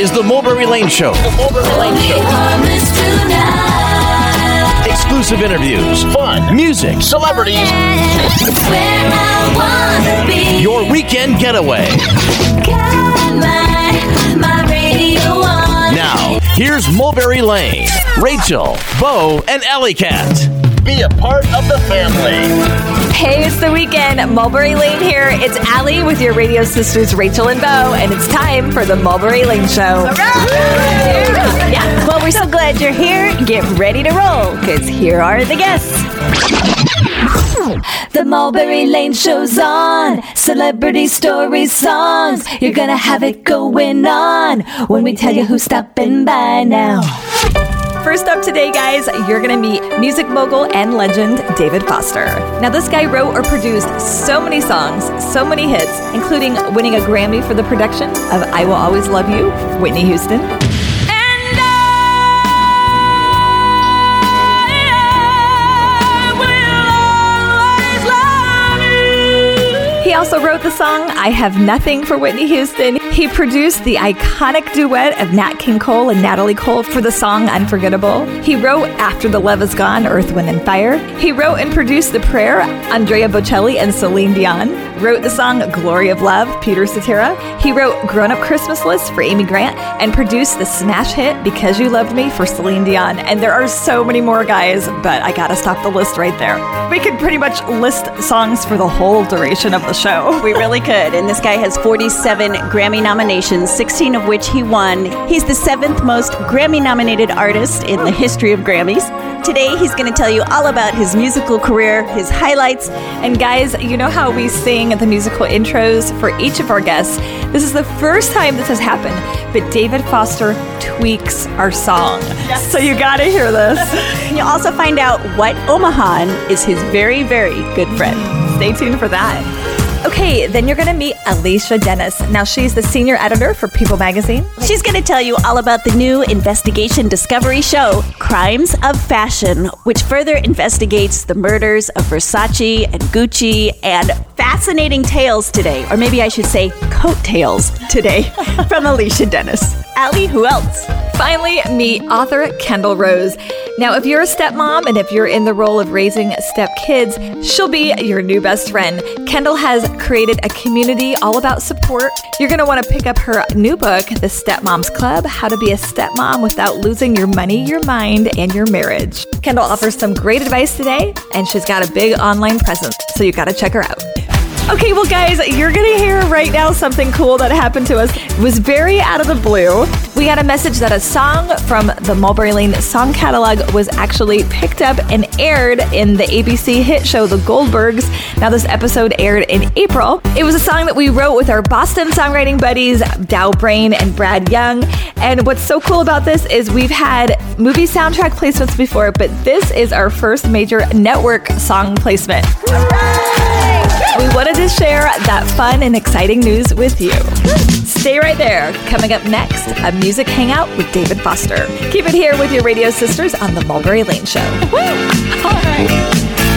is the Mulberry Lane Show. Exclusive interviews, fun, music, celebrities. Your weekend getaway. Now, here's Mulberry Lane, Rachel, Bo, and Alley Cat. Be a part of the family. Hey, it's the weekend. Mulberry Lane here. It's Allie with your radio sisters Rachel and Bo, and it's time for the Mulberry Lane Show. Yeah. Well, we're so glad you're here. Get ready to roll, because here are the guests. The Mulberry Lane Show's on. Celebrity stories, songs. You're gonna have it going on when we tell you who's stopping by now. First up today, guys, you're going to meet music mogul and legend David Foster. Now, this guy wrote or produced so many songs, so many hits, including winning a Grammy for the production of I Will Always Love You, Whitney Houston. Also wrote the song I Have Nothing for Whitney Houston. He produced the iconic duet of Nat King Cole and Natalie Cole for the song Unforgettable. He wrote After the Love Is Gone, Earth, Wind, and Fire. He wrote and produced The Prayer, Andrea Bocelli and Celine Dion. Wrote the song Glory of Love, Peter Cetera. He wrote Grown Up Christmas List for Amy Grant and produced the smash hit Because You Loved Me for Celine Dion. And there are so many more guys, but I gotta stop the list right there. We could pretty much list songs for the whole duration of the show. We really could. And this guy has 47 Grammy nominations, 16 of which he won. He's the seventh most Grammy nominated artist in the history of Grammys. Today, he's going to tell you all about his musical career, his highlights. And guys, you know how we sing the musical intros for each of our guests? This is the first time this has happened, but David Foster tweaks our song. So you gotta hear this. And you'll also find out what Omahan is his very, very good friend. Stay tuned for that. Okay, then you're gonna meet Alicia Dennis. Now, she's the senior editor for People magazine. She's going to tell you all about the new investigation discovery show, Crimes of Fashion, which further investigates the murders of Versace and Gucci and fascinating tales today, or maybe I should say coattails today, from Alicia Dennis. Allie, who else? Finally, meet author Kendall Rose. Now, if you're a stepmom and if you're in the role of raising step kids, she'll be your new best friend. Kendall has created a community all about support. You're going to want to pick up her new book, The Stepmoms Club How to Be a Stepmom Without Losing Your Money, Your Mind, and Your Marriage. Kendall offers some great advice today, and she's got a big online presence, so you got to check her out. Okay, well, guys, you're gonna hear right now something cool that happened to us. It was very out of the blue. We got a message that a song from the Mulberry Lane song catalog was actually picked up and aired in the ABC hit show The Goldbergs. Now, this episode aired in April. It was a song that we wrote with our Boston songwriting buddies, Dow Brain and Brad Young. And what's so cool about this is we've had movie soundtrack placements before, but this is our first major network song placement. We wanted to share that fun and exciting news with you. Stay right there. Coming up next, a music hangout with David Foster. Keep it here with your radio sisters on the Mulberry Lane Show. All right.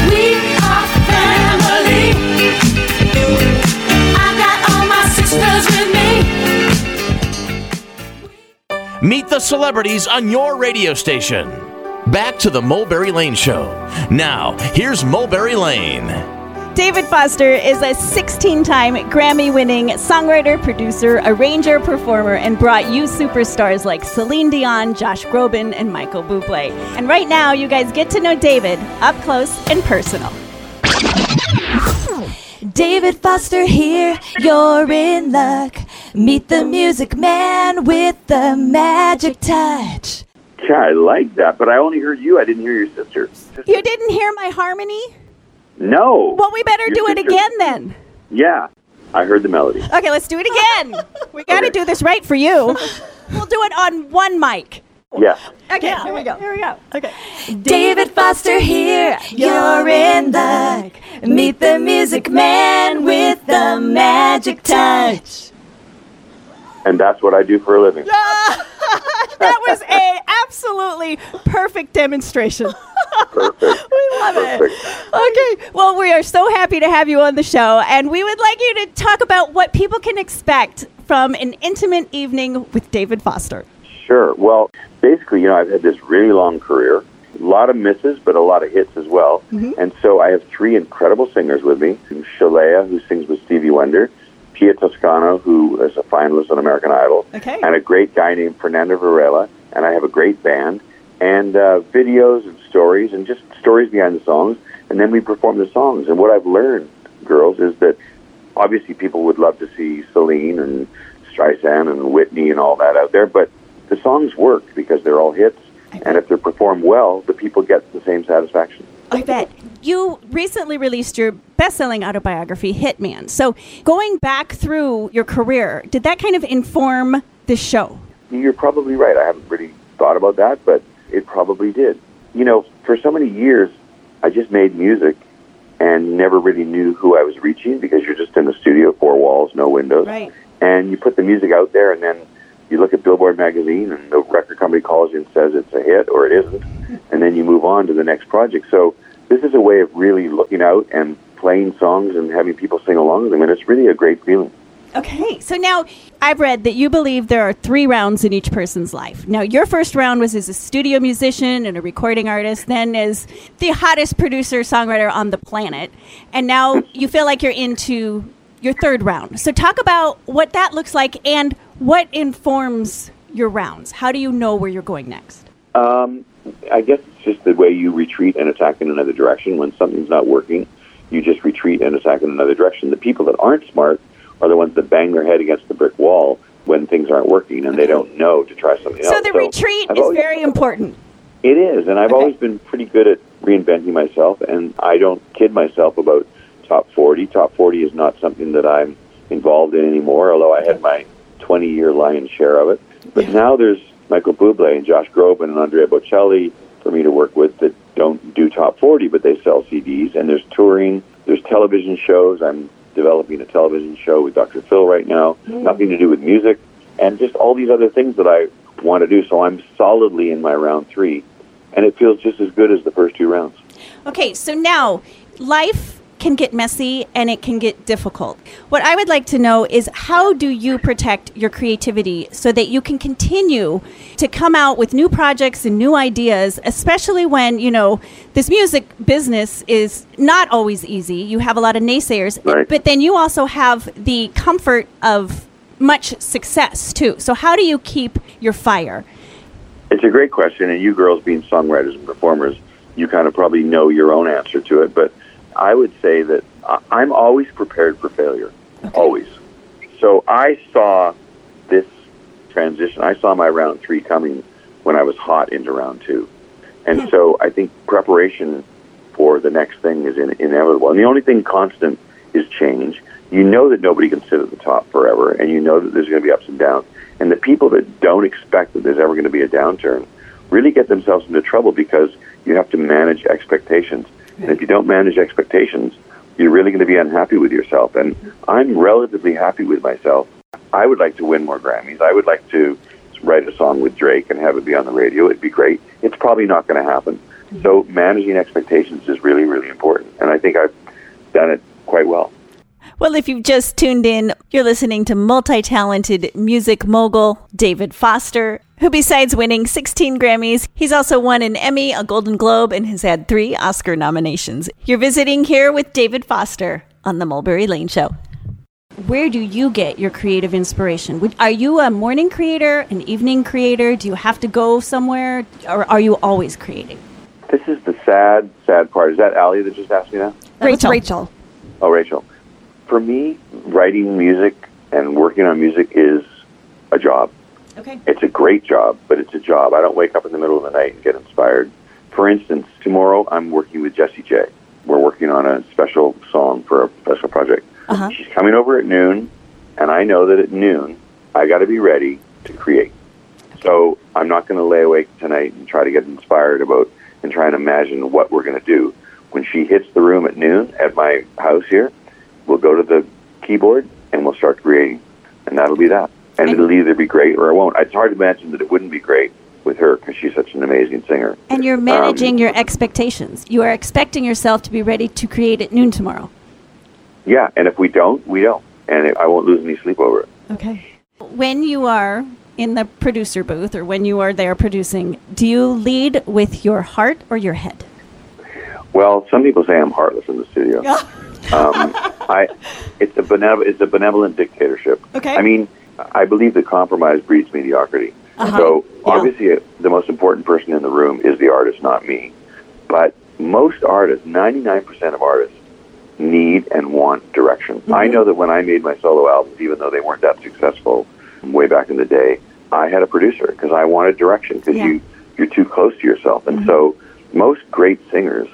We are family. I got all my sisters with me. Meet the celebrities on your radio station. Back to the Mulberry Lane Show. Now, here's Mulberry Lane. David Foster is a 16 time Grammy winning songwriter, producer, arranger, performer, and brought you superstars like Celine Dion, Josh Groban, and Michael Bublé. And right now, you guys get to know David up close and personal. David Foster here, you're in luck. Meet the music man with the magic touch. Yeah, I like that, but I only heard you. I didn't hear your sister. You didn't hear my harmony? No. Well, we better Your do it again then. Yeah, I heard the melody. Okay, let's do it again. We got to Okay. do this right for you. We'll do it on one mic. Yeah. Okay, here we go. Here we go. Okay. David Foster here, you're in luck. Meet the music man with the magic touch. And that's what I do for a living. that was a absolutely perfect demonstration. Perfect. We love Perfect. it. Okay. Well, we are so happy to have you on the show, and we would like you to talk about what people can expect from an intimate evening with David Foster. Sure. Well, basically, you know, I've had this really long career, a lot of misses, but a lot of hits as well. Mm-hmm. And so I have three incredible singers with me Shalea, who sings with Stevie Wonder, Pia Toscano, who is a finalist on American Idol, Okay. and a great guy named Fernando Varela. And I have a great band, and uh, videos and stories, and just stories behind the songs. And then we perform the songs. And what I've learned, girls, is that obviously people would love to see Celine and Streisand and Whitney and all that out there, but the songs work because they're all hits, and if they're performed well, the people get the same satisfaction. I bet. You recently released your best selling autobiography, Hitman. So, going back through your career, did that kind of inform the show? You're probably right. I haven't really thought about that, but it probably did. You know, for so many years, I just made music and never really knew who I was reaching because you're just in the studio, four walls, no windows. Right. And you put the music out there, and then you look at Billboard magazine, and the record company calls you and says it's a hit or it isn't, and then you move on to the next project. So this is a way of really looking out and playing songs and having people sing along with them, and it's really a great feeling. Okay, so now I've read that you believe there are three rounds in each person's life. Now, your first round was as a studio musician and a recording artist, then as the hottest producer songwriter on the planet, and now you feel like you're into your third round. So, talk about what that looks like and what informs your rounds. How do you know where you're going next? Um, I guess it's just the way you retreat and attack in another direction. When something's not working, you just retreat and attack in another direction. The people that aren't smart are the ones that bang their head against the brick wall when things aren't working and they don't know to try something else. So, the retreat I've is always- very important. It is, and I've Okay. always been pretty good at reinventing myself, and I don't kid myself about top 40. Top 40 is not something that I'm involved in anymore, although I had my 20 year lion's share of it. But now there's Michael Bublé and Josh Groban and Andrea Bocelli for me to work with that don't do top 40, but they sell CDs, and there's touring, there's television shows. I'm developing a television show with Dr. Phil right now, mm. nothing to do with music, and just all these other things that I want to do. So I'm solidly in my round three, and it feels just as good as the first two rounds. Okay, so now life can get messy and it can get difficult. What I would like to know is how do you protect your creativity so that you can continue to come out with new projects and new ideas, especially when, you know, this music business is not always easy. You have a lot of naysayers, Right. but then you also have the comfort of much success too. So how do you keep your fire? It's a great question, and you girls being songwriters and performers, you kind of probably know your own answer to it. But I would say that I'm always prepared for failure, always. So I saw this transition. I saw my round three coming when I was hot into round two, and hmm. so I think preparation for the next thing is in, inevitable. And the only thing constant is change. You know that nobody can sit at the top forever, and you know that there's going to be ups and downs. And the people that don't expect that there's ever going to be a downturn really get themselves into trouble because you have to manage expectations. And if you don't manage expectations, you're really going to be unhappy with yourself. And I'm relatively happy with myself. I would like to win more Grammys. I would like to write a song with Drake and have it be on the radio. It'd be great. It's probably not going to happen. So managing expectations is really, really important. And I think I've done it quite well. Well, if you've just tuned in, you're listening to multi talented music mogul David Foster, who, besides winning 16 Grammys, he's also won an Emmy, a Golden Globe, and has had three Oscar nominations. You're visiting here with David Foster on The Mulberry Lane Show. Where do you get your creative inspiration? Are you a morning creator, an evening creator? Do you have to go somewhere, or are you always creating? This is the sad, sad part. Is that Allie that just asked me that? That was Rachel. Rachel. Oh, Rachel. For me, writing music and working on music is a job. Okay. It's a great job, but it's a job. I don't wake up in the middle of the night and get inspired. For instance, tomorrow I'm working with Jessie J. We're working on a special song for a special project. Uh-huh. She's coming over at noon, and I know that at noon I got to be ready to create. So I'm not going to lay awake tonight and try to get inspired about and try and imagine what we're going to do. When she hits the room at noon at my house here, we'll go to the keyboard and we'll start creating, and that'll be that. And it'll either be great or it won't. It's hard to imagine that it wouldn't be great with her because she's such an amazing singer. And you're managing Um, your expectations. You are expecting yourself to be ready to create at noon tomorrow. Yeah, and if we don't, we don't, and I won't lose any sleep over it. Okay. When you are in the producer booth or when you are there producing, do you lead with your heart or your head? Well, some people say I'm heartless in the studio. um, I, it's a benevolent, it's a benevolent dictatorship. Okay. I mean, I believe that compromise breeds mediocrity. Uh-huh. So obviously, uh, the most important person in the room is the artist, not me. But most artists, 99% of artists, need and want direction. Mm-hmm. I know that when I made my solo albums, even though they weren't that successful way back in the day, I had a producer because I wanted direction because Yeah. Mm-hmm. you you're too close to yourself. And so most great singers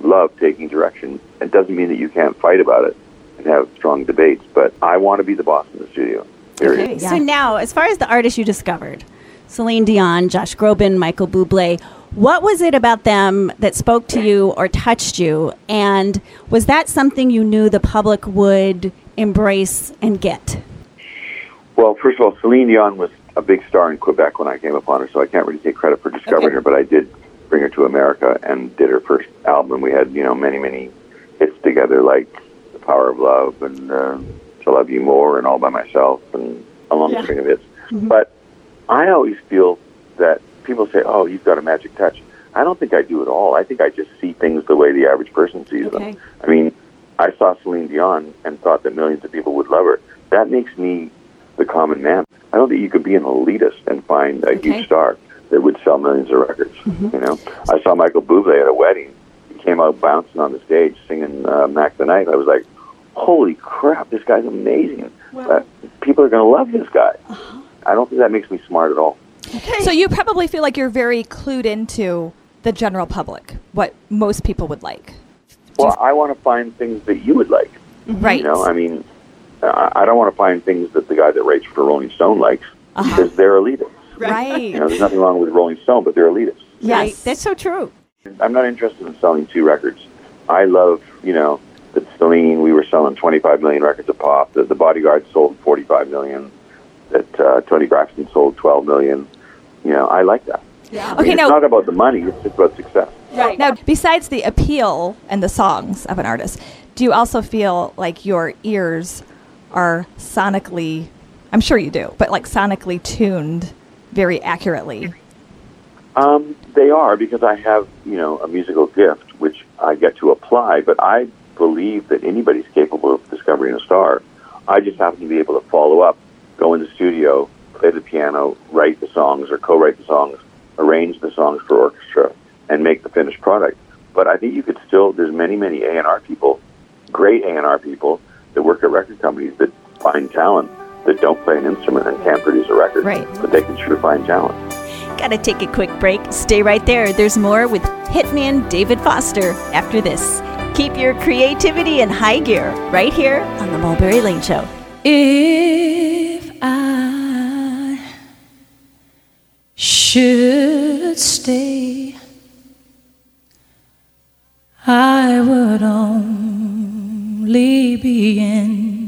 love taking direction. It doesn't mean that you can't fight about it and have strong debates, but I want to be the boss in the studio. Period. So now, as far as the artists you discovered, Celine Dion, Josh Groban, Michael Bublé, what was it about them that spoke to you or touched you? And was that something you knew the public would embrace and get? Well, first of all, Celine Dion was a big star in Quebec when I came upon her, so I can't really take credit for discovering Okay. her, but I did bring her to America and did her first album. We had, you know, many, many hits together, like The Power of Love and uh, To Love You More and All by Myself and a long Yeah. string of hits. But I always feel that people say, oh, you've got a magic touch. I don't think I do at all. I think I just see things the way the average person sees Okay. them. I mean, I saw Celine Dion and thought that millions of people would love her. That makes me the common man. I don't think you could be an elitist and find a Okay. Mm-hmm. huge star that would sell millions of records. You know, I saw Michael Bublé at a wedding. He came out bouncing on the stage singing uh, "Mack the Knife." I was like, "Holy crap! This guy's amazing. Uh, people are going to love this guy." Uh-huh. I don't think that makes me smart at all. Okay. So you probably feel like you're very clued into the general public, what most people would like. Well, I want to find things that you would like. Right. You know, I mean, I, don't want to find things that the guy that writes for Rolling Stone likes because they're elitists. Right. You know, there's nothing wrong with Rolling Stone, but they're elitists. Right. Yes. That's so true. I'm not interested in selling two records. I love, you know, that Celine, we were selling 25 million records of pop, that the Bodyguard sold 45 million, that uh, Toni Braxton sold 12 million. You know, I like that. I mean, Okay, it's not about the money, it's just about success. Right. Now, besides the appeal and the songs of an artist, do you also feel like your ears are sonically, I'm sure you do, but like sonically tuned very accurately? Um, they are because I have, you know, a musical gift which I get to apply. But I believe that anybody's capable of discovering a star. I just happen to be able to follow up, go in the studio, play the piano, write the songs or co-write the songs, arrange the songs for orchestra, and make the finished product. But I think you could still. There's many, many A and R people, great A and R people that work at record companies that find talent that don't play an instrument and can't produce a record. Right. But they can sure find talent. Gotta take a quick break. Stay right there. There's more with Hitman David Foster after this. Keep your creativity in high gear right here on the Mulberry Lane Show. If I should stay, I would only be in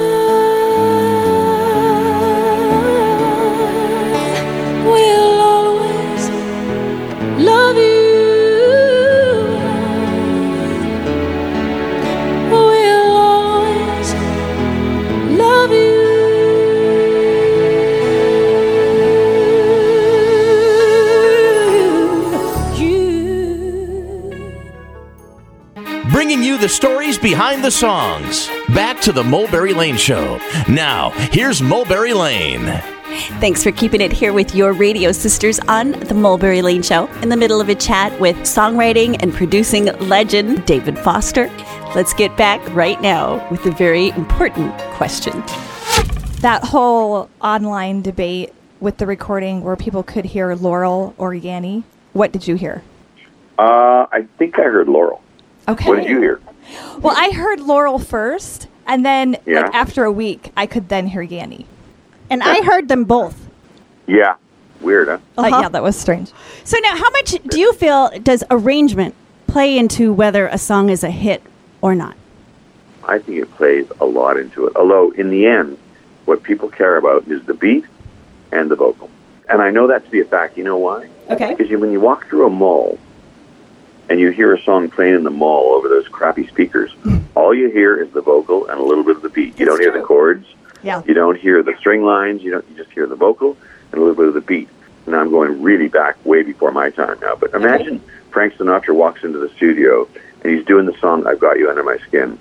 Bringing you the stories behind the songs. Back to the Mulberry Lane Show. Now, here's Mulberry Lane. Thanks for keeping it here with your radio sisters on the Mulberry Lane Show. In the middle of a chat with songwriting and producing legend David Foster. Let's get back right now with a very important question. That whole online debate with the recording where people could hear Laurel or Yanni? What did you hear? Uh, I think I heard Laurel. Okay. What did you hear? Well, I heard Laurel first, and then Yeah. like after a week, I could then hear Yanni. And I heard them both. Yeah. Weird, huh? Uh, Uh-huh. yeah, that was strange. So now, how much do you feel does arrangement play into whether a song is a hit or not? I think it plays a lot into it. Although, in the end, what people care about is the beat and the vocal. And I know that to be a fact. You know why? Okay. Because when you walk through a mall and you hear a song playing in the mall over those crappy speakers, hmm. all you hear is the vocal and a little bit of the beat. You It's don't hear true. the chords. Yeah. You don't hear the string lines. You don't. You just hear the vocal and a little bit of the beat. And I'm going really back way before my time now. But imagine Frank Sinatra walks into the studio and he's doing the song "I've Got You Under My Skin,"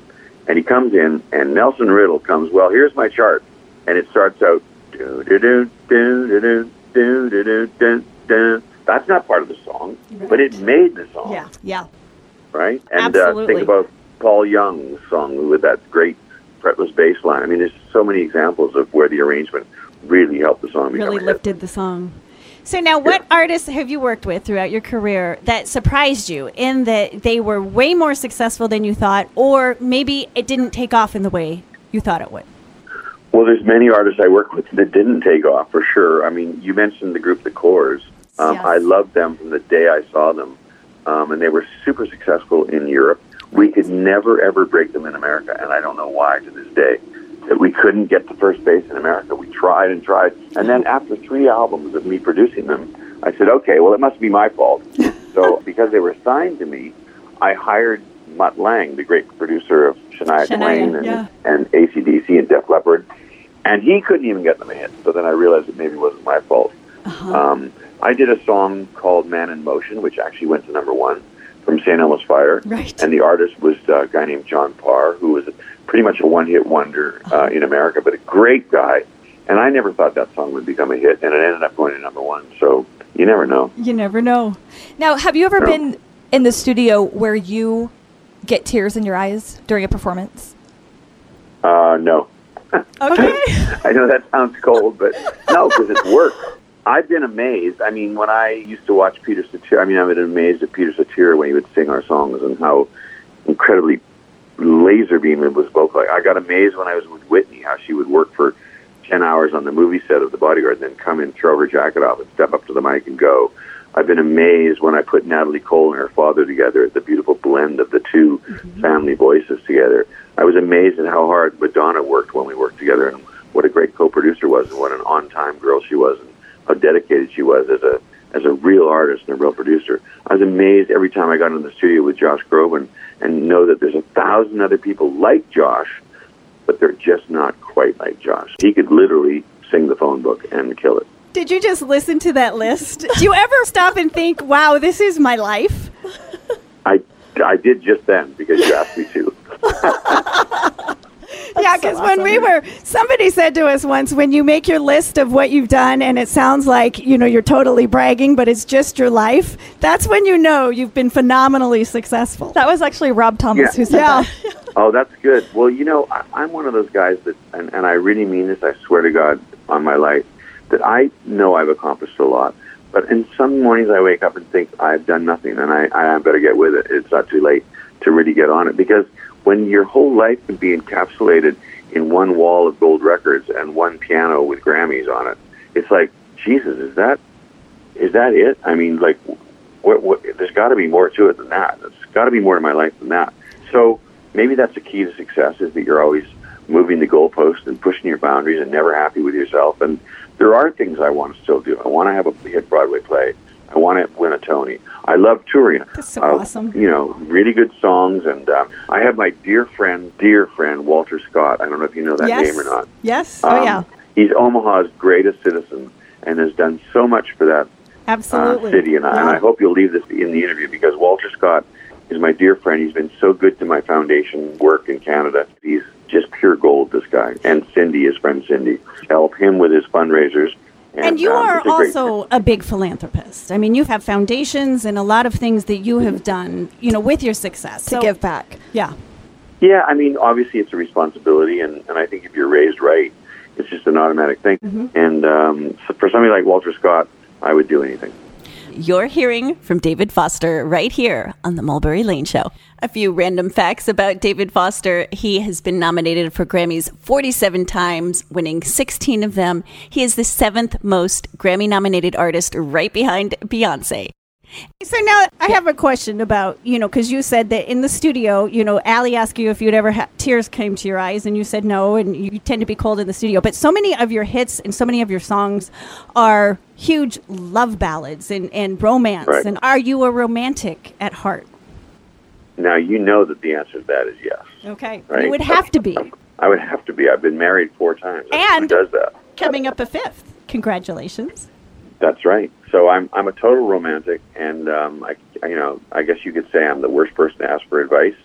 and he comes in and Nelson Riddle comes. Well, here's my chart, and it starts out. Do do do do do do do do do do. That's not part of the song, but it made the song Yeah. Yeah. right? And uh, think about Paul Young's song with that great fretless bass line. I mean, there's so many examples of where the arrangement really helped the song Really a hit. lifted the song. So now, what artists have you worked with throughout your career that surprised you in that they were way more successful than you thought, or maybe it didn't take off in the way you thought it would? Well, there's many artists I work with that didn't take off for sure. I mean, you mentioned the group The Corrs. Um, Yes. I loved them from the day I saw them, um, and they were super successful in Europe. We could never ever break them in America, and I don't know why to this day. That we couldn't get to first base in America. We tried and tried, and then after three albums of me producing them, I said, "Okay, well, it must be my fault." so, because they were signed to me, I hired Mutt Lange, the great producer of Shania, Shania, Twain and, yeah. and ACDC and Def Leppard, and he couldn't even get them a hit. So then I realized it maybe wasn't my fault. Uh-huh. Um, I did a song called "Man in Motion," which actually went to number one from St. Elmo's Fire, Right. and the artist was a guy named John Parr, who was pretty much a one-hit wonder uh, in America, but a great guy. And I never thought that song would become a hit, and it ended up going to number one. So you never know. You never know. Now, have you ever No. been in the studio where you get tears in your eyes during a performance? Uh, no. Okay. I know that sounds cold, but no, because it's work. I've been amazed. I mean, when I used to watch Peter Cetera, I mean, I've been amazed at Peter Cetera when he would sing our songs and how incredibly laser beam it was vocal. I got amazed when I was with Whitney, how she would work for 10 hours on the movie set of The Bodyguard and then come in, throw her jacket off, and step up to the mic and go. I've been amazed when I put Natalie Cole and her father together, at the beautiful blend of the 2 mm-hmm. family voices together. I was amazed at how hard Madonna worked when we worked together and what a great co-producer was and what an on-time girl she was and how dedicated she was as a as a real artist and a real producer. I was amazed every time I got into the studio with Josh Groban and know that there's a thousand other people like Josh, but they're just not quite like Josh. He could literally sing the phone book and kill it. Did you just listen to that list? Do you ever stop and think, wow, this is my life? I I did just then because you asked me to. yeah, because when we were, somebody said to us once, when you make your list of what you've done and it sounds like, you know, you're totally bragging, but it's just your life, that's when you know you've been phenomenally successful. That was actually Rob Thomas Yeah. who said Yeah. that. Oh, that's good. Well, you know, I, I'm one of those guys that, and, and I really mean this, I swear to God on my life, that I know I've accomplished a lot. But in some mornings I wake up and think I've done nothing and I, I better get with it. It's not too late to really get on it. Because when your whole life can be encapsulated in one wall of gold records and one piano with Grammys on it, it's like, Jesus, is that is that it? I mean, like, what, what, there's got to be more to it than that. There's got to be more to my life than that. So maybe that's the key to success is that you're always moving the goalpost and pushing your boundaries and never happy with yourself. And there are things I want to still do. I want to have a hit Broadway play. I want to win a Tony. I love touring. That's so Uh, awesome. You know, really good songs. And um, I have my dear friend, dear friend, Walter Scott. I don't know if you know that yes. name or not. Yes. Um, oh, yeah. He's Omaha's greatest citizen and has done so much for that Absolutely. uh, city. And, I, and I hope you'll leave this in the interview because Walter Scott is my dear friend. He's been so good to my foundation work in Canada. He's just pure gold, this guy. And Cindy, his friend Cindy, help him with his fundraisers. And you um, are it's a great- also a big philanthropist. I mean, you have foundations and a lot of things that you have done, you know, with your success. to So- give back. Yeah. Yeah, I mean, obviously it's a responsibility, and, and I think if you're raised right, It's just an automatic thing. Mm-hmm. And um, so for somebody like Walter Scott, I would do anything. You're hearing from David Foster right here on the Mulberry Lane Show. A few random facts about David Foster. He has been nominated for Grammys 47 times, winning 16 of them. He is the seventh most Grammy nominated artist, right behind Beyonce. So now I have a question about, you know, because you said that in the studio, you know, Allie asked you if you'd ever had tears came to your eyes, and you said no, and you tend to be cold in the studio. But so many of your hits and so many of your songs are huge love ballads and, and romance. Right. And are you a romantic at heart? Now, you know that the answer to that is yes. Okay. Right? You would have to be. I would have to be. I've been married four times. And- does that? Coming up a fifth. Congratulations. That's right. So I'm I'm a total romantic, and um, I you know I guess you could say I'm the worst person to ask for advice,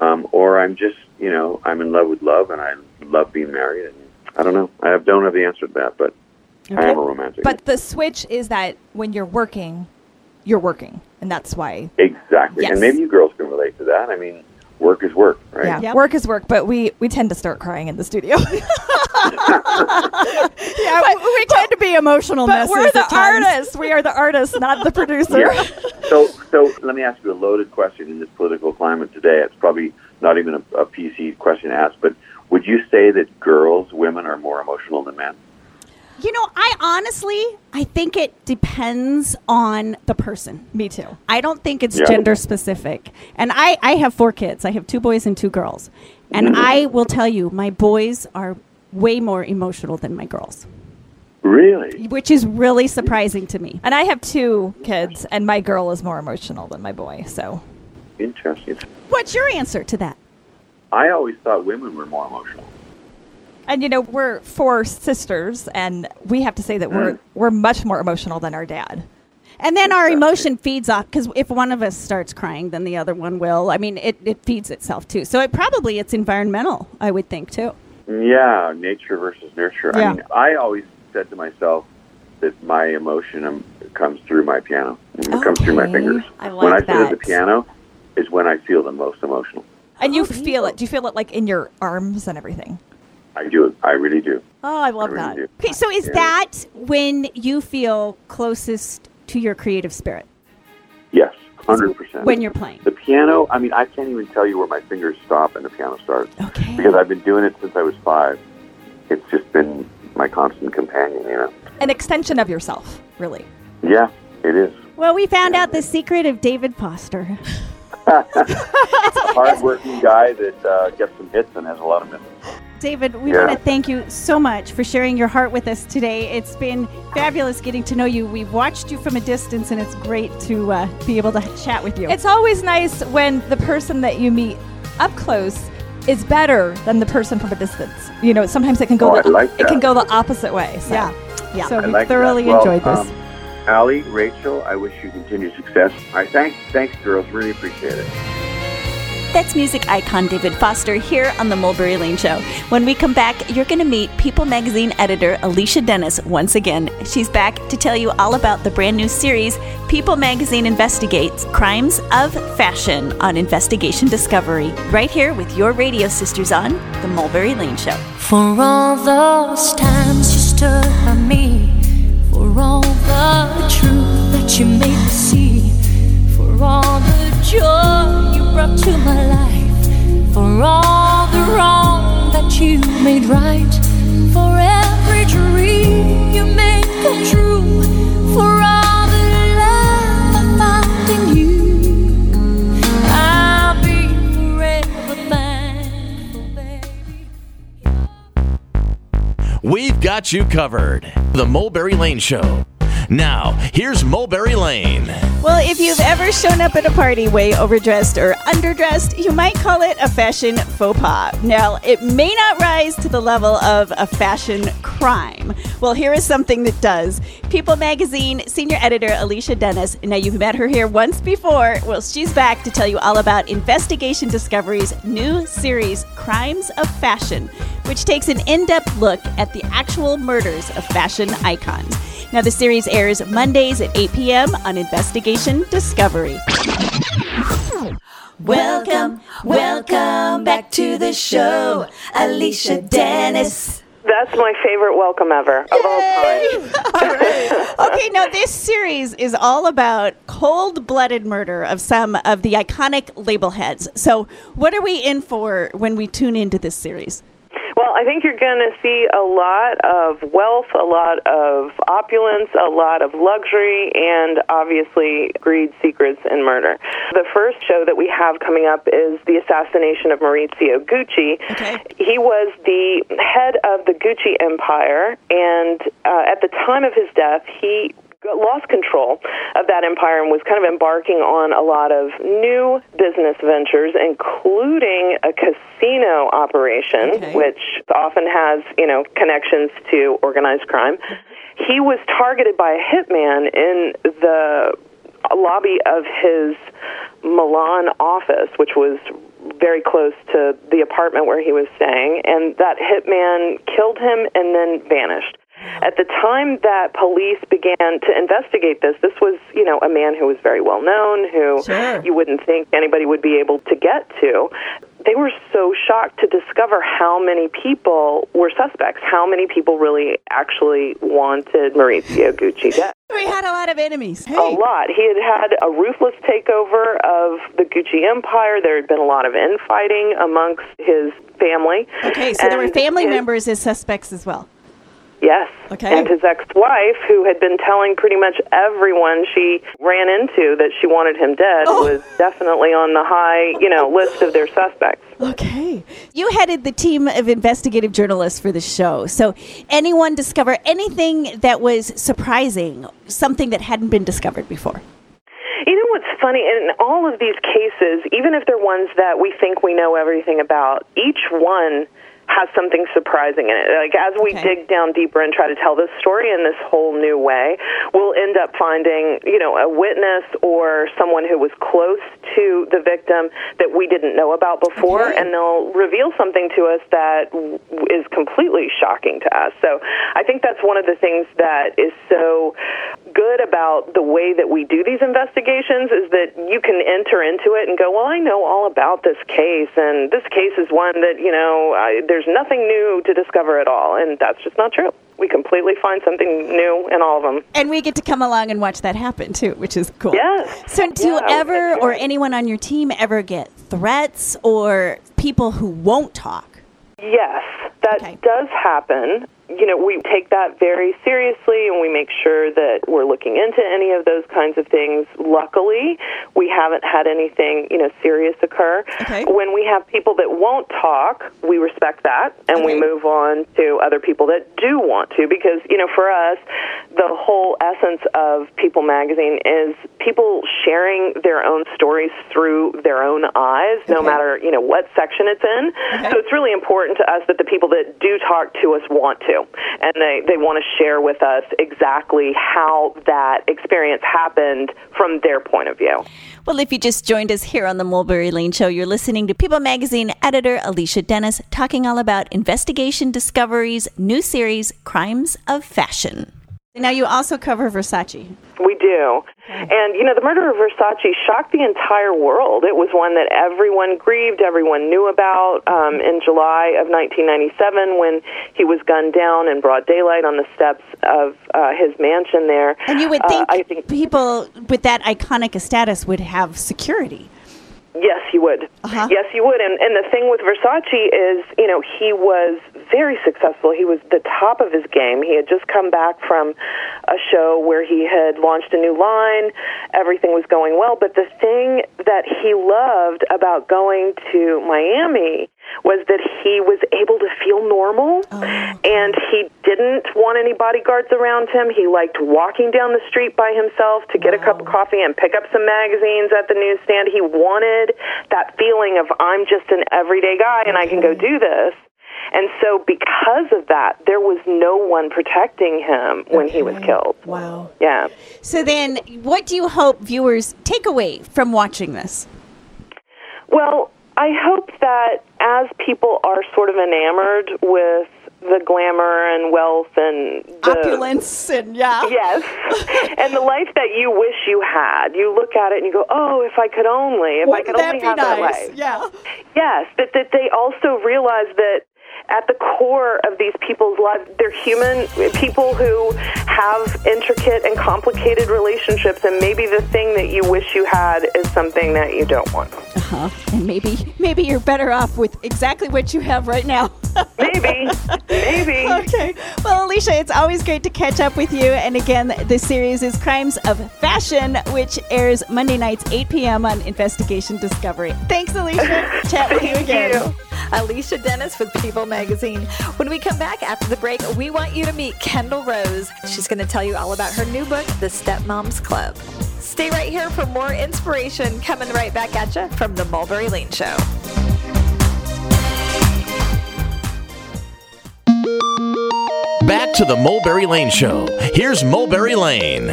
um, or I'm just you know I'm in love with love, and I love being married, and I don't know. I have, don't have the answer to that, but I am a romantic. But the switch is that when you're working, you're working, and that's why. exactly, Yes. and maybe you girls can relate to that. I mean, work is work, right? Yeah, Yep. work is work, but we we tend to start crying in the studio. Yeah, we tend to be emotional but messes we're the at times. artists. We are the artists, not the producer. Yeah. So, so let me ask you a loaded question in this political climate today. It's probably not even a, a PC question to ask, but would you say that girls, women, are more emotional than men? You know, I honestly, I think it depends on the person. Me too. I don't think it's Yeah. gender specific. And I, I have four kids. I have two boys and two girls. And mm-hmm. I will tell you, my boys are way more emotional than my girls, Really? which is really surprising to me. And I have two kids, and my girl is more emotional than my boy. So Interesting. What's your answer to that? I always thought women were more emotional. And you know, we're four sisters, and we have to say that we're we're much more emotional than our dad. And then our emotion feeds off because if one of us starts crying, then the other one will. I mean, it, it feeds itself too. So it probably it's environmental, I would think too. Yeah, nature versus nurture. Yeah. I mean, I always said to myself that my emotion um, comes through my piano. It comes through my fingers. I like when I like sit at the piano is when I feel the most emotional. And you Oh, feel it. Do you feel it like in your arms and everything? I do. I really do. Oh, I love I really that. do. Okay, so is Yeah. that when you feel closest to your creative spirit Yes, hundred percent. when you're playing? the piano, I mean, I can't even tell you where my fingers stop and the piano starts Okay. because I've been doing it since I was five. It's just been my constant companion, you know. An extension of yourself, really. Yeah, it is. Well, we found out the secret of David Foster. A hardworking guy that uh, gets some hits and has a lot of misses. David, we Yeah. want to thank you so much for sharing your heart with us today. It's been fabulous getting to know you. We've watched you from a distance, and it's great to uh, be able to chat with you. It's always nice when the person that you meet up close is better than the person from a distance. You know, sometimes it can go Oh, the, like it can go the opposite way. So. yeah, yeah. So I we like thoroughly Well, enjoyed this. Um, Allie, Rachel, I wish you continued success. I thanks, thanks, girls. Really appreciate it. That's music icon David Foster here on the Mulberry Lane Show. When we come back, you're going to meet People Magazine editor Alicia Dennis once again. She's back to tell you all about the brand new series, People Magazine Investigates Crimes of Fashion on Investigation Discovery, right here with your radio sisters on the Mulberry Lane Show. For all those times you stood by me, for all the truth that you made my life, for all the wrong that you made right, for every dream you made come true, for all the love I found in you. I'll be forever thankful, baby. We've got you covered. The Mulberry Lane Show. Now, here's Mulberry Lane. Well, if you've ever shown up at a party way overdressed or underdressed, you might call it a fashion faux pas. Now, it may not rise to the level of a fashion crime. Well, here is something that does. People Magazine senior editor Alicia Dennis. Now, you've met her here once before. Well, she's back to tell you all about Investigation Discovery's new series, Crimes of Fashion, which takes an in depth look at the actual murders of fashion icons. Now, the series airs Mondays at 8 p.m. on Investigation Discovery. Welcome, welcome back to the show, Alicia Dennis. That's my favorite welcome ever of all time. okay, now this series is all about cold blooded murder of some of the iconic label heads. So, what are we in for when we tune into this series? Well, I think you're going to see a lot of wealth, a lot of opulence, a lot of luxury, and obviously greed, secrets, and murder. The first show that we have coming up is the assassination of Maurizio Gucci. Okay. He was the head of the Gucci empire, and uh, at the time of his death, he lost control of that empire and was kind of embarking on a lot of new business ventures, including a casino operation, Okay. which often has, you know, connections to organized crime. He was targeted by a hitman in the lobby of his Milan office, which was very close to the apartment where he was staying, and that hitman killed him and then vanished. At the time that police began to investigate this, this was, you know, a man who was very well known, who Sure. you wouldn't think anybody would be able to get to. They were so shocked to discover how many people were suspects, how many people really actually wanted Maurizio Gucci dead We had a lot of enemies. a lot. He had had a ruthless takeover of the Gucci empire. There had been a lot of infighting amongst his family. Okay, so there were family his- members as suspects as well. Yes. Okay. And his ex-wife, who had been telling pretty much everyone she ran into that she wanted him dead, Oh. was definitely on the high, you know, list of their suspects. Okay. You headed the team of investigative journalists for the show. So, anyone discover anything that was surprising, something that hadn't been discovered before? You know what's funny? In all of these cases, even if they're ones that we think we know everything about, each one has something surprising in it. Like as we Okay. dig down deeper and try to tell this story in this whole new way, we'll end up finding, you know, a witness or someone who was close to the victim that we didn't know about before, Okay. and they'll reveal something to us that is completely shocking to us. So I think that's one of the things that is so good about the way that we do these investigations is that you can enter into it and go, well, I know all about this case, and this case is one that, you know, I, there's nothing new to discover at all. And that's just not true. We completely find something new in all of them. And we get to come along and watch that happen too, which is cool. Yes. So, do you ever, or anyone on your team, ever get threats or people who won't talk? Yes, that Okay. does happen. You know, we take that very seriously and we make sure that we're looking into any of those kinds of things. Luckily, we haven't had anything, you know, serious occur. Okay. When we have people that won't talk, we respect that and we move on to other people that do want to because, you know, for us, the whole essence of People magazine is people sharing their own stories through their own eyes, no matter, you know, what section it's in. Okay. So it's really important to us that the people that do talk to us want to, and they, they want to share with us exactly how that experience happened from their point of view. Well, if you just joined us here on the Mulberry Lane Show, you're listening to People Magazine editor Alicia Dennis talking all about investigation discoveries, new series, Crimes of Fashion. Now, you also cover Versace. We do. And, you know, the murder of Versace shocked the entire world. It was one that everyone grieved, everyone knew about. Um, in July of 1997, when he was gunned down in broad daylight on the steps of uh, his mansion there. And you would uh, think, I think people with that iconic status would have security. Yes, you would. Uh-huh. Yes, you would. And and the thing with Versace is, you know, he was very successful. He was the top of his game. He had just come back from a show where he had launched a new line. Everything was going well, but the thing that he loved about going to Miami was that he was able to feel normal oh, and he didn't want any bodyguards around him. He liked walking down the street by himself to get a cup of coffee and pick up some magazines at the newsstand. He wanted that feeling of I'm just an everyday guy and I can go do this. And so because of that, there was no one protecting him when he was killed. Wow. Yeah. So then, what do you hope viewers take away from watching this? Well, I hope that as people are sort of enamored with the glamour and wealth and the Opulence and yeah. Yes. and the life that you wish you had. You look at it and you go, "Oh, if I could only, if I Wouldn't could that only have that life." Yeah. Yes, but that they also realize that at the core of these people's lives, they're human people who have intricate and complicated relationships, and maybe the thing that you wish you had is something that you don't want. Uh-huh. And maybe maybe you're better off with exactly what you have right now. maybe, maybe. Okay. Well, Alicia, it's always great to catch up with you. And again, the series is Crimes of Fashion, which airs Monday nights 8 p.m. on Investigation Discovery. Thanks, Alicia. Chat with you again. you. Alicia Dennis with People Magazine. When we come back after the break, we want you to meet Kendall Rose. She's going to tell you all about her new book, The Stepmoms Club. Stay right here for more inspiration coming right back at you from the Mulberry Lane Show. Back to the Mulberry Lane Show. Here's Mulberry Lane.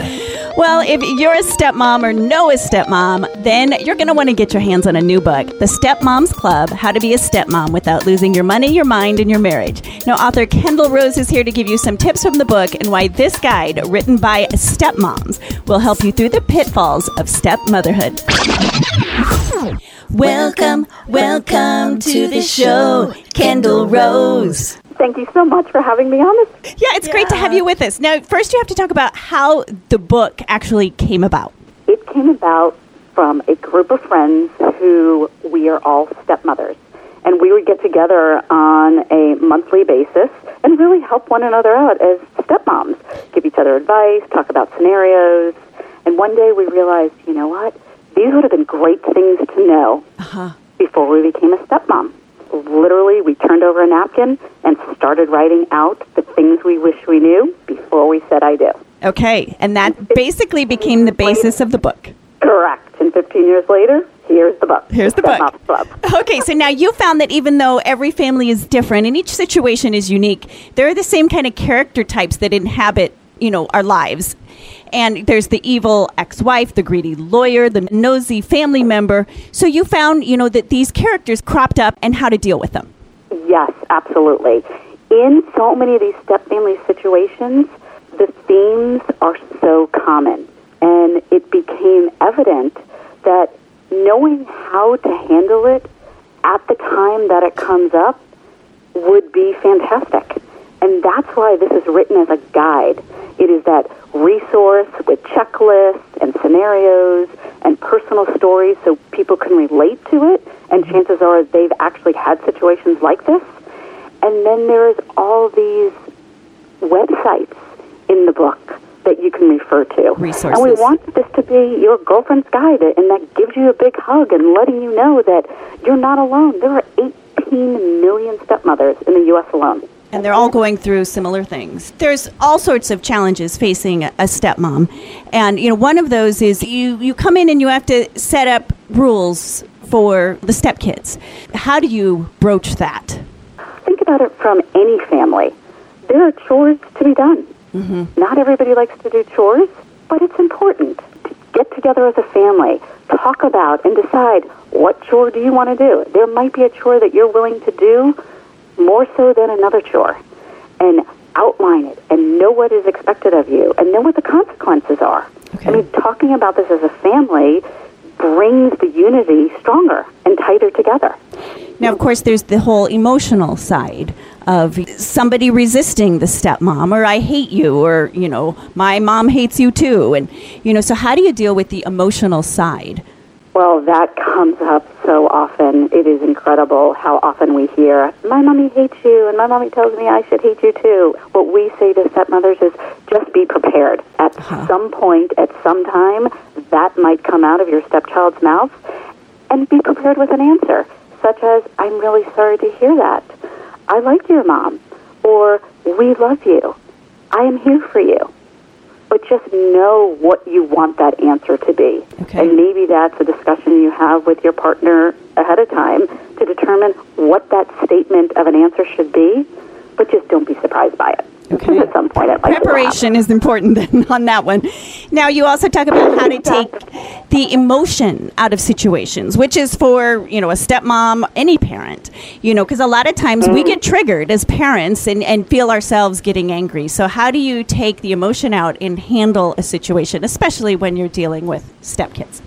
Well, if you're a stepmom or know a stepmom, then you're going to want to get your hands on a new book, The Stepmoms Club How to Be a Stepmom Without Losing Your Money, Your Mind, and Your Marriage. Now, author Kendall Rose is here to give you some tips from the book and why this guide, written by stepmoms, will help you through the pitfalls of stepmotherhood. Welcome, welcome to the show, Kendall Rose. Thank you so much for having me on this. Yeah, it's great to have you with us. Now, first, you have to talk about how the book actually came about. It came about from a group of friends who we are all stepmothers. And we would get together on a monthly basis and really help one another out as stepmoms, give each other advice, talk about scenarios. And one day we realized, you know what? These would have been great things to know uh-huh. before we became a stepmom. Literally, we turned over a napkin and started writing out the things we wish we knew before we said I do. Okay, and that basically became the basis of the book. Correct. And 15 years later, here's the book. Here's the book. Club. Okay, so now you found that even though every family is different and each situation is unique, there are the same kind of character types that inhabit, you know, our lives. And there's the evil ex-wife, the greedy lawyer, the nosy family member. So you found, you know, that these characters cropped up and how to deal with them. Yes, absolutely. In so many of these step family situations, the themes are so common. And it became evident that knowing how to handle it at the time that it comes up would be fantastic. And that's why this is written as a guide. It is that resource with checklists and scenarios and personal stories so people can relate to it. And mm-hmm. chances are they've actually had situations like this. And then there's all these websites in the book that you can refer to. Resources. And we want this to be your girlfriend's guide, and that gives you a big hug and letting you know that you're not alone. There are 18 million stepmothers in the U.S. alone. And they're all going through similar things. There's all sorts of challenges facing a stepmom. And, you know, one of those is you, you come in and you have to set up rules for the stepkids. How do you broach that? Think about it from any family. There are chores to be done. Mm-hmm. Not everybody likes to do chores, but it's important to get together as a family, talk about and decide what chore do you want to do. There might be a chore that you're willing to do more so than another chore, and outline it and know what is expected of you and know what the consequences are. I mean, talking about this as a family brings the unity stronger and tighter together. Now, of course, there's the whole emotional side of somebody resisting the stepmom, or I hate you, or, you know, my mom hates you too. And, you know, so how do you deal with the emotional side? Well, that comes up so often. It is incredible how often we hear, My mommy hates you, and my mommy tells me I should hate you too. What we say to stepmothers is just be prepared. At uh-huh. some point, at some time, that might come out of your stepchild's mouth, and be prepared with an answer, such as, I'm really sorry to hear that. I like your mom, or we love you. I am here for you just know what you want that answer to be. Okay. And maybe that's a discussion you have with your partner ahead of time to determine what that statement of an answer should be, but just don't be surprised by it. Okay. At some point, likely will Preparation is important then on that one. Now, you also talk about how to take the emotion out of situations, which is for, you know, a stepmom, any parent, you know, because a lot of times we get triggered as parents and, and feel ourselves getting angry. So, how do you take the emotion out and handle a situation, especially when you're dealing with stepkids?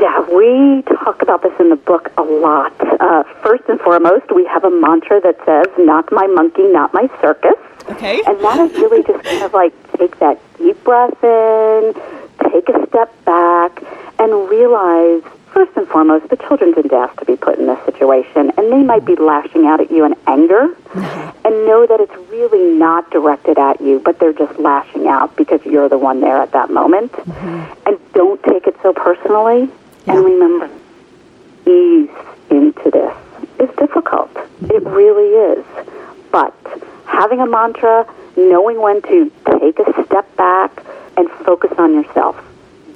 Yeah, we talk about this in the book a lot. Uh, first and foremost, we have a mantra that says, not my monkey, not my circus. Okay. And that is really just kind of like take that deep breath in, take a step back, and realize, first and foremost, the children didn't ask to be put in this situation, and they might be lashing out at you in anger, uh-huh. and know that it's really not directed at you, but they're just lashing out because you're the one there at that moment. Mm-hmm. And don't take it so personally, and remember, ease into this is difficult. It mm-hmm. really is. But having a mantra, knowing when to take a step back and focus on yourself.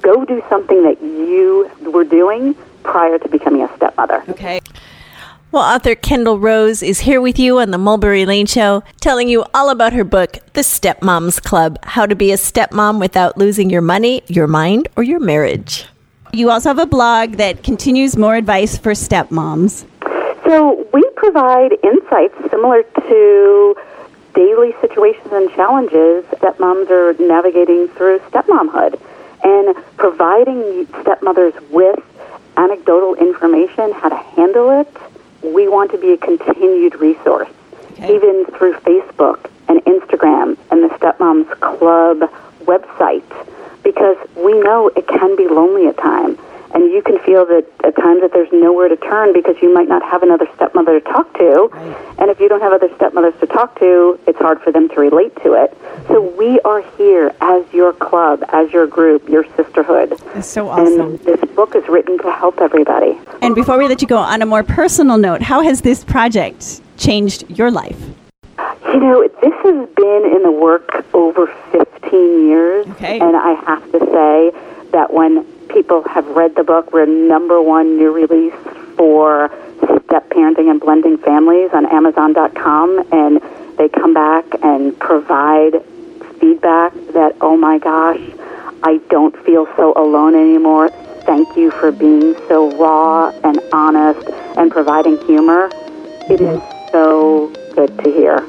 Go do something that you were doing prior to becoming a stepmother. Okay. Well, author Kendall Rose is here with you on the Mulberry Lane Show, telling you all about her book, The Stepmoms Club How to Be a Stepmom Without Losing Your Money, Your Mind, or Your Marriage. You also have a blog that continues more advice for stepmoms. So we provide insights similar to daily situations and challenges that moms are navigating through stepmomhood and providing stepmothers with anecdotal information how to handle it. We want to be a continued resource, Okay. even through Facebook and Instagram and the Stepmoms Club website, because we know it can be lonely at times. And you can feel that at times that there's nowhere to turn because you might not have another stepmother to talk to. And if you don't have other stepmothers to talk to, it's hard for them to relate to it. So we are here as your club, as your group, your sisterhood. That's so awesome. And this book is written to help everybody. And before we let you go, on a more personal note, how has this project changed your life? You know, this has been in the work over 15 years. Okay. And I have to say that when people have read the book, we're number one new release for step parenting and blending families on Amazon.com. And they come back and provide feedback that, oh my gosh, I don't feel so alone anymore. Thank you for being so raw and honest and providing humor. It is so good to hear.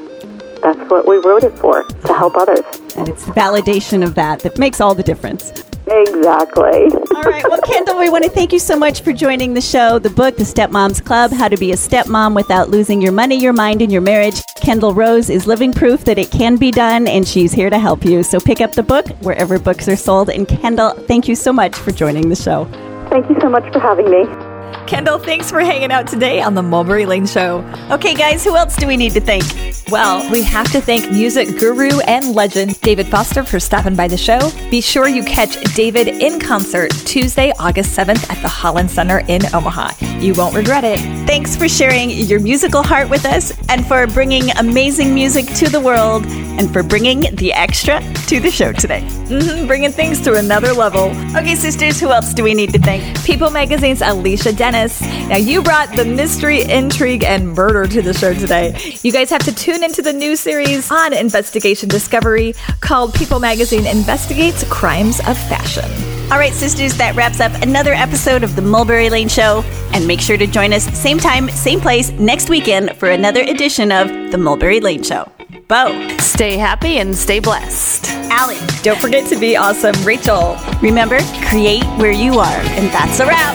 That's what we wrote it for, to help others. And it's validation of that that makes all the difference. Exactly. All right. Well, Kendall, we want to thank you so much for joining the show. The book, The Stepmoms Club How to Be a Stepmom Without Losing Your Money, Your Mind, and Your Marriage. Kendall Rose is living proof that it can be done, and she's here to help you. So pick up the book wherever books are sold. And Kendall, thank you so much for joining the show. Thank you so much for having me. Kendall, thanks for hanging out today on the Mulberry Lane Show. Okay, guys, who else do we need to thank? Well, we have to thank music guru and legend David Foster for stopping by the show. Be sure you catch David in concert Tuesday, August 7th at the Holland Center in Omaha. You won't regret it. Thanks for sharing your musical heart with us and for bringing amazing music to the world and for bringing the extra to the show today. hmm bringing things to another level. Okay, sisters, who else do we need to thank? People Magazine's Alicia Dennis. Now, you brought the mystery, intrigue, and murder to the show today. You guys have to tune into the new series on Investigation Discovery called People Magazine Investigates Crimes of Fashion. All right, sisters, that wraps up another episode of the Mulberry Lane Show. And make sure to join us same time, same place next weekend for another edition of the Mulberry Lane Show. Bo, Stay happy and stay blessed. Alan, Don't forget to be awesome, Rachel. remember, create where you are. And that's a wrap.